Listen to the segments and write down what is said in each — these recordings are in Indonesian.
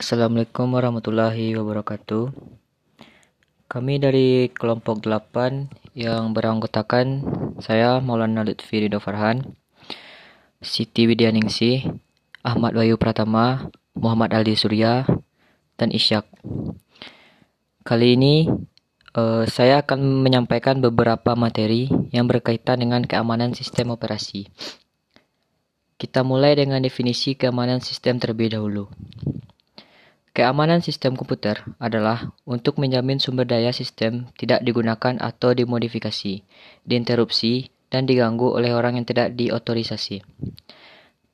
Assalamualaikum warahmatullahi wabarakatuh. Kami dari kelompok 8 yang beranggotakan saya Maulana Lutfi Ridho Farhan, Siti Widyaningsih, Ahmad Wayu Pratama, Muhammad Ali Surya, dan Isyak. Kali ini uh, saya akan menyampaikan beberapa materi yang berkaitan dengan keamanan sistem operasi. Kita mulai dengan definisi keamanan sistem terlebih dahulu. Keamanan sistem komputer adalah untuk menjamin sumber daya sistem tidak digunakan atau dimodifikasi, diinterupsi, dan diganggu oleh orang yang tidak diotorisasi.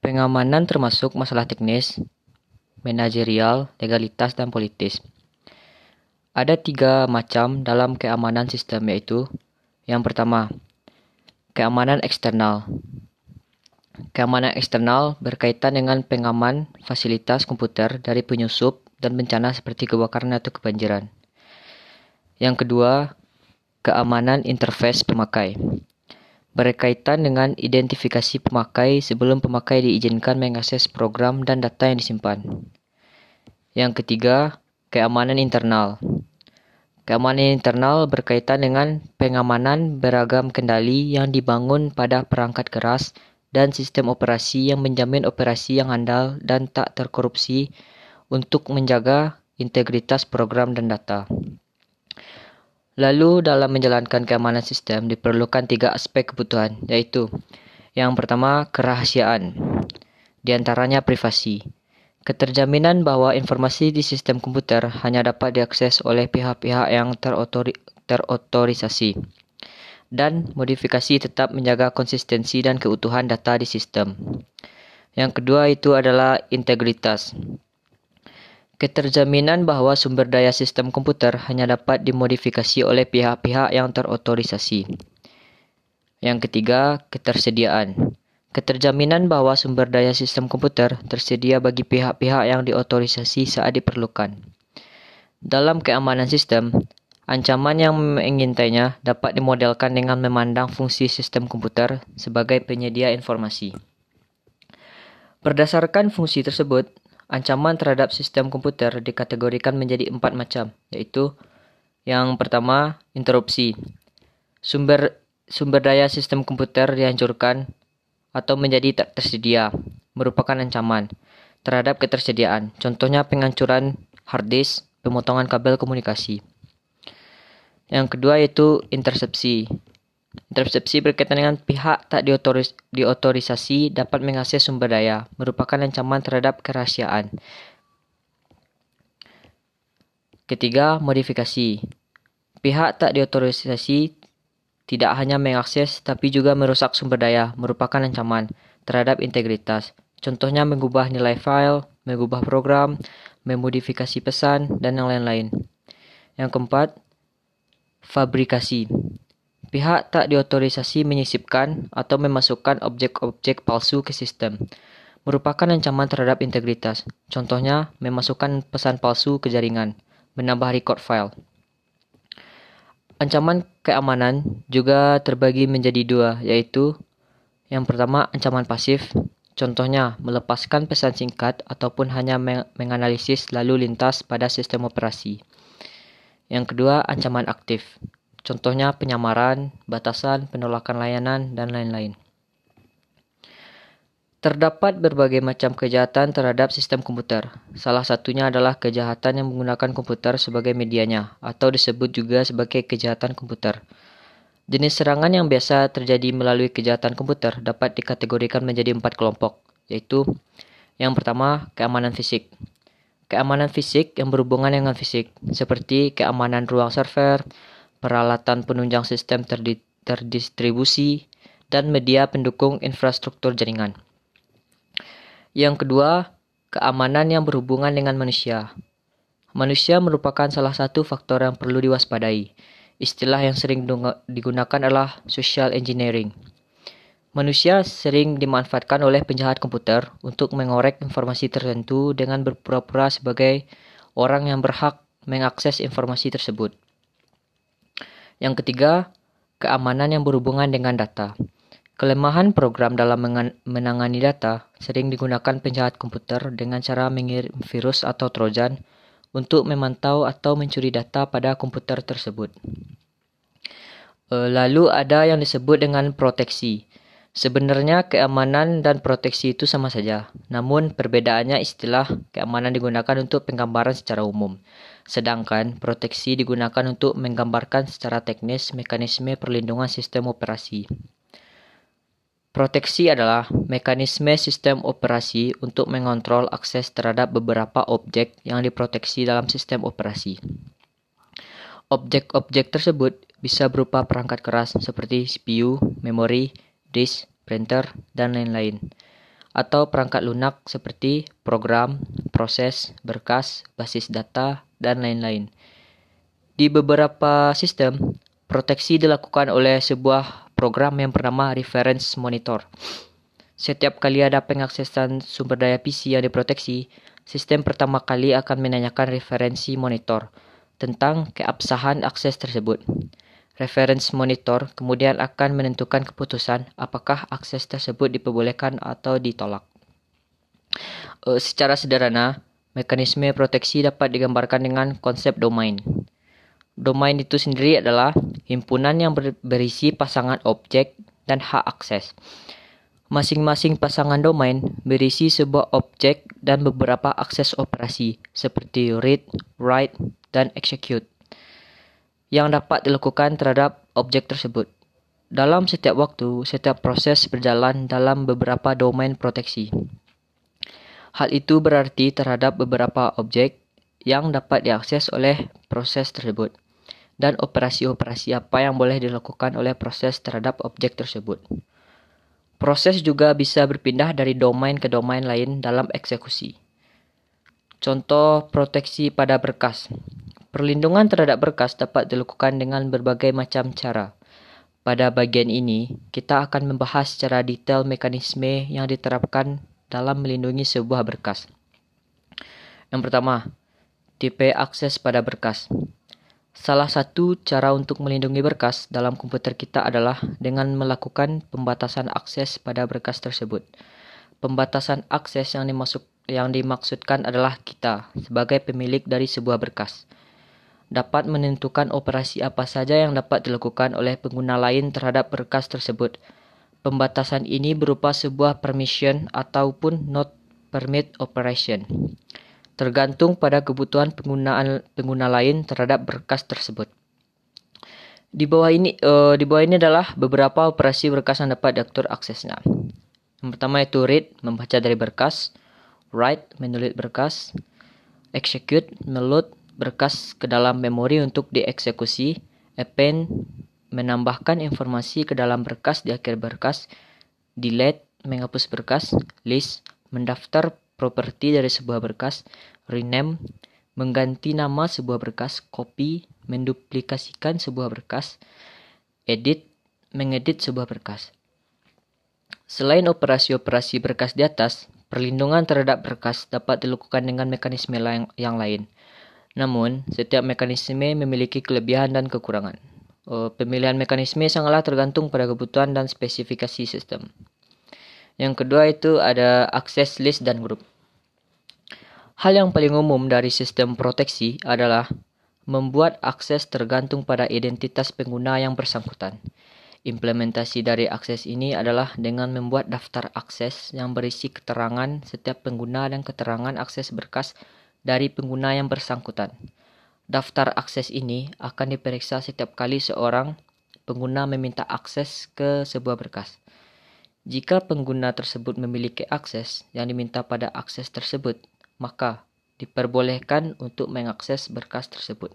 Pengamanan termasuk masalah teknis, manajerial, legalitas, dan politis. Ada tiga macam dalam keamanan sistem yaitu yang pertama, keamanan eksternal. Keamanan eksternal berkaitan dengan pengaman fasilitas komputer dari penyusup dan bencana seperti kebakaran atau kebanjiran. Yang kedua, keamanan interface pemakai. Berkaitan dengan identifikasi pemakai sebelum pemakai diizinkan mengakses program dan data yang disimpan. Yang ketiga, keamanan internal. Keamanan internal berkaitan dengan pengamanan beragam kendali yang dibangun pada perangkat keras dan sistem operasi yang menjamin operasi yang andal dan tak terkorupsi untuk menjaga integritas program dan data. Lalu dalam menjalankan keamanan sistem diperlukan tiga aspek kebutuhan, yaitu yang pertama kerahasiaan, di antaranya privasi, keterjaminan bahwa informasi di sistem komputer hanya dapat diakses oleh pihak-pihak yang terotori terotorisasi, dan modifikasi tetap menjaga konsistensi dan keutuhan data di sistem. Yang kedua itu adalah integritas, Keterjaminan bahwa sumber daya sistem komputer hanya dapat dimodifikasi oleh pihak-pihak yang terotorisasi. Yang ketiga, ketersediaan. Keterjaminan bahwa sumber daya sistem komputer tersedia bagi pihak-pihak yang diotorisasi saat diperlukan. Dalam keamanan sistem, ancaman yang mengintainya dapat dimodelkan dengan memandang fungsi sistem komputer sebagai penyedia informasi. Berdasarkan fungsi tersebut, Ancaman terhadap sistem komputer dikategorikan menjadi empat macam, yaitu yang pertama, interupsi. Sumber sumber daya sistem komputer dihancurkan atau menjadi tak tersedia, merupakan ancaman terhadap ketersediaan. Contohnya penghancuran hard disk, pemotongan kabel komunikasi. Yang kedua yaitu intersepsi. Intersepsi berkaitan dengan pihak tak diotoris, diotorisasi dapat mengakses sumber daya, merupakan ancaman terhadap kerahasiaan. Ketiga, modifikasi. Pihak tak diotorisasi tidak hanya mengakses tapi juga merusak sumber daya, merupakan ancaman terhadap integritas. Contohnya mengubah nilai file, mengubah program, memodifikasi pesan, dan yang lain-lain. Yang keempat, fabrikasi. Pihak tak diotorisasi menyisipkan atau memasukkan objek-objek palsu ke sistem. Merupakan ancaman terhadap integritas. Contohnya, memasukkan pesan palsu ke jaringan, menambah record file. Ancaman keamanan juga terbagi menjadi dua, yaitu yang pertama ancaman pasif, contohnya melepaskan pesan singkat ataupun hanya menganalisis lalu lintas pada sistem operasi. Yang kedua ancaman aktif, Contohnya penyamaran, batasan, penolakan layanan, dan lain-lain. Terdapat berbagai macam kejahatan terhadap sistem komputer. Salah satunya adalah kejahatan yang menggunakan komputer sebagai medianya, atau disebut juga sebagai kejahatan komputer. Jenis serangan yang biasa terjadi melalui kejahatan komputer dapat dikategorikan menjadi empat kelompok, yaitu yang pertama, keamanan fisik. Keamanan fisik yang berhubungan dengan fisik, seperti keamanan ruang server, peralatan penunjang sistem terdi terdistribusi, dan media pendukung infrastruktur jaringan. Yang kedua, keamanan yang berhubungan dengan manusia. Manusia merupakan salah satu faktor yang perlu diwaspadai. Istilah yang sering digunakan adalah social engineering. Manusia sering dimanfaatkan oleh penjahat komputer untuk mengorek informasi tertentu dengan berpura-pura sebagai orang yang berhak mengakses informasi tersebut. Yang ketiga, keamanan yang berhubungan dengan data. Kelemahan program dalam menangani data sering digunakan penjahat komputer dengan cara mengirim virus atau trojan untuk memantau atau mencuri data pada komputer tersebut. Eh, lalu ada yang disebut dengan proteksi. Sebenarnya keamanan dan proteksi itu sama saja, namun perbedaannya istilah keamanan digunakan untuk penggambaran secara umum, sedangkan proteksi digunakan untuk menggambarkan secara teknis mekanisme perlindungan sistem operasi. Proteksi adalah mekanisme sistem operasi untuk mengontrol akses terhadap beberapa objek yang diproteksi dalam sistem operasi. Objek-objek tersebut bisa berupa perangkat keras seperti CPU, memori, disk, printer, dan lain-lain. Atau perangkat lunak seperti program, proses, berkas, basis data, dan lain-lain. Di beberapa sistem, proteksi dilakukan oleh sebuah program yang bernama Reference Monitor. Setiap kali ada pengaksesan sumber daya PC yang diproteksi, sistem pertama kali akan menanyakan referensi monitor tentang keabsahan akses tersebut. Reference monitor kemudian akan menentukan keputusan apakah akses tersebut diperbolehkan atau ditolak. Uh, secara sederhana, mekanisme proteksi dapat digambarkan dengan konsep domain. Domain itu sendiri adalah himpunan yang berisi pasangan objek dan hak akses. Masing-masing pasangan domain berisi sebuah objek dan beberapa akses operasi seperti read, write, dan execute yang dapat dilakukan terhadap objek tersebut. Dalam setiap waktu, setiap proses berjalan dalam beberapa domain proteksi. Hal itu berarti terhadap beberapa objek yang dapat diakses oleh proses tersebut dan operasi-operasi apa yang boleh dilakukan oleh proses terhadap objek tersebut. Proses juga bisa berpindah dari domain ke domain lain dalam eksekusi. Contoh proteksi pada berkas. Perlindungan terhadap berkas dapat dilakukan dengan berbagai macam cara. Pada bagian ini, kita akan membahas secara detail mekanisme yang diterapkan dalam melindungi sebuah berkas. Yang pertama, tipe akses pada berkas. Salah satu cara untuk melindungi berkas dalam komputer kita adalah dengan melakukan pembatasan akses pada berkas tersebut. Pembatasan akses yang dimasuk yang dimaksudkan adalah kita sebagai pemilik dari sebuah berkas dapat menentukan operasi apa saja yang dapat dilakukan oleh pengguna lain terhadap berkas tersebut. Pembatasan ini berupa sebuah permission ataupun not permit operation tergantung pada kebutuhan penggunaan pengguna lain terhadap berkas tersebut. Di bawah ini uh, di bawah ini adalah beberapa operasi berkas yang dapat diatur aksesnya. Yang pertama itu read membaca dari berkas, write menulis berkas, execute meload berkas ke dalam memori untuk dieksekusi, append menambahkan informasi ke dalam berkas di akhir berkas, delete menghapus berkas, list mendaftar properti dari sebuah berkas, rename, mengganti nama sebuah berkas, copy, menduplikasikan sebuah berkas, edit, mengedit sebuah berkas. Selain operasi-operasi berkas di atas, perlindungan terhadap berkas dapat dilakukan dengan mekanisme yang lain. Namun, setiap mekanisme memiliki kelebihan dan kekurangan. Oh, pemilihan mekanisme sangatlah tergantung pada kebutuhan dan spesifikasi sistem. Yang kedua itu ada akses list dan grup. Hal yang paling umum dari sistem proteksi adalah membuat akses tergantung pada identitas pengguna yang bersangkutan. Implementasi dari akses ini adalah dengan membuat daftar akses yang berisi keterangan setiap pengguna dan keterangan akses berkas dari pengguna yang bersangkutan. Daftar akses ini akan diperiksa setiap kali seorang pengguna meminta akses ke sebuah berkas. Jika pengguna tersebut memiliki akses yang diminta pada akses tersebut, maka diperbolehkan untuk mengakses berkas tersebut.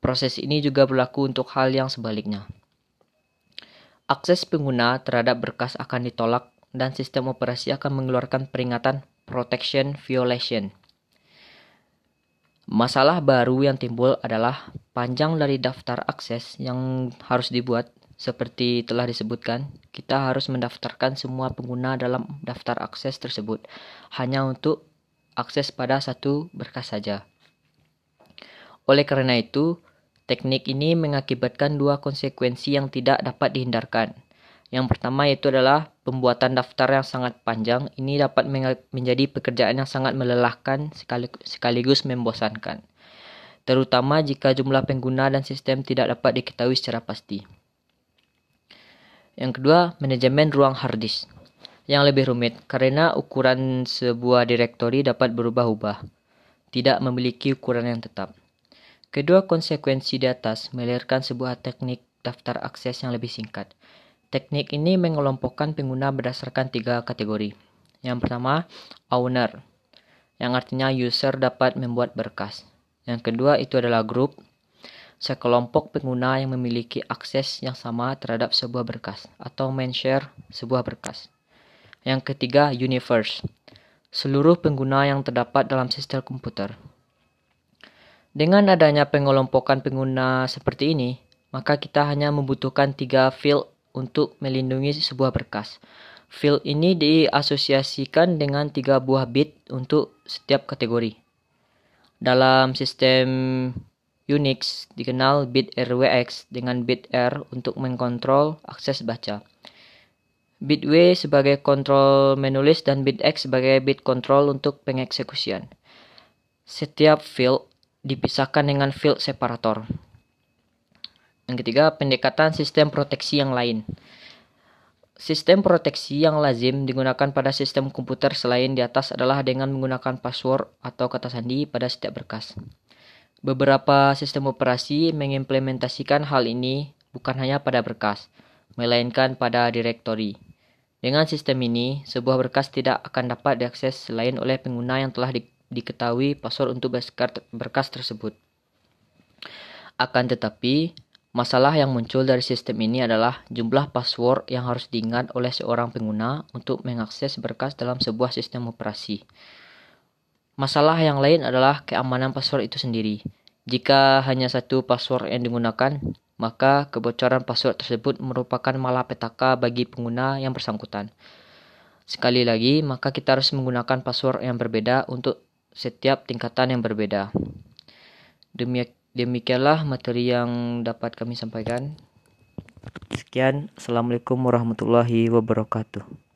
Proses ini juga berlaku untuk hal yang sebaliknya. Akses pengguna terhadap berkas akan ditolak dan sistem operasi akan mengeluarkan peringatan protection violation. Masalah baru yang timbul adalah panjang dari daftar akses yang harus dibuat seperti telah disebutkan, kita harus mendaftarkan semua pengguna dalam daftar akses tersebut hanya untuk akses pada satu berkas saja. Oleh karena itu, teknik ini mengakibatkan dua konsekuensi yang tidak dapat dihindarkan. Yang pertama yaitu adalah pembuatan daftar yang sangat panjang. Ini dapat menjadi pekerjaan yang sangat melelahkan sekaligus membosankan. Terutama jika jumlah pengguna dan sistem tidak dapat diketahui secara pasti. Yang kedua, manajemen ruang hard disk. Yang lebih rumit karena ukuran sebuah direktori dapat berubah-ubah. Tidak memiliki ukuran yang tetap. Kedua konsekuensi di atas melahirkan sebuah teknik daftar akses yang lebih singkat. Teknik ini mengelompokkan pengguna berdasarkan tiga kategori. Yang pertama, owner, yang artinya user dapat membuat berkas. Yang kedua itu adalah group, sekelompok pengguna yang memiliki akses yang sama terhadap sebuah berkas atau men-share sebuah berkas. Yang ketiga, universe, seluruh pengguna yang terdapat dalam sistem komputer. Dengan adanya pengelompokan pengguna seperti ini, maka kita hanya membutuhkan tiga field untuk melindungi sebuah berkas. Field ini diasosiasikan dengan tiga buah bit untuk setiap kategori. Dalam sistem Unix dikenal bit RWX dengan bit R untuk mengkontrol akses baca. Bit W sebagai kontrol menulis dan bit X sebagai bit kontrol untuk pengeksekusian. Setiap field dipisahkan dengan field separator. Yang ketiga, pendekatan sistem proteksi yang lain. Sistem proteksi yang lazim digunakan pada sistem komputer selain di atas adalah dengan menggunakan password atau kata sandi pada setiap berkas. Beberapa sistem operasi mengimplementasikan hal ini bukan hanya pada berkas, melainkan pada direktori. Dengan sistem ini, sebuah berkas tidak akan dapat diakses selain oleh pengguna yang telah di diketahui password untuk berkas tersebut. Akan tetapi, masalah yang muncul dari sistem ini adalah jumlah password yang harus diingat oleh seorang pengguna untuk mengakses berkas dalam sebuah sistem operasi. Masalah yang lain adalah keamanan password itu sendiri. Jika hanya satu password yang digunakan, maka kebocoran password tersebut merupakan malapetaka bagi pengguna yang bersangkutan. Sekali lagi, maka kita harus menggunakan password yang berbeda untuk setiap tingkatan yang berbeda. Demikianlah materi yang dapat kami sampaikan. Sekian, Assalamualaikum warahmatullahi wabarakatuh.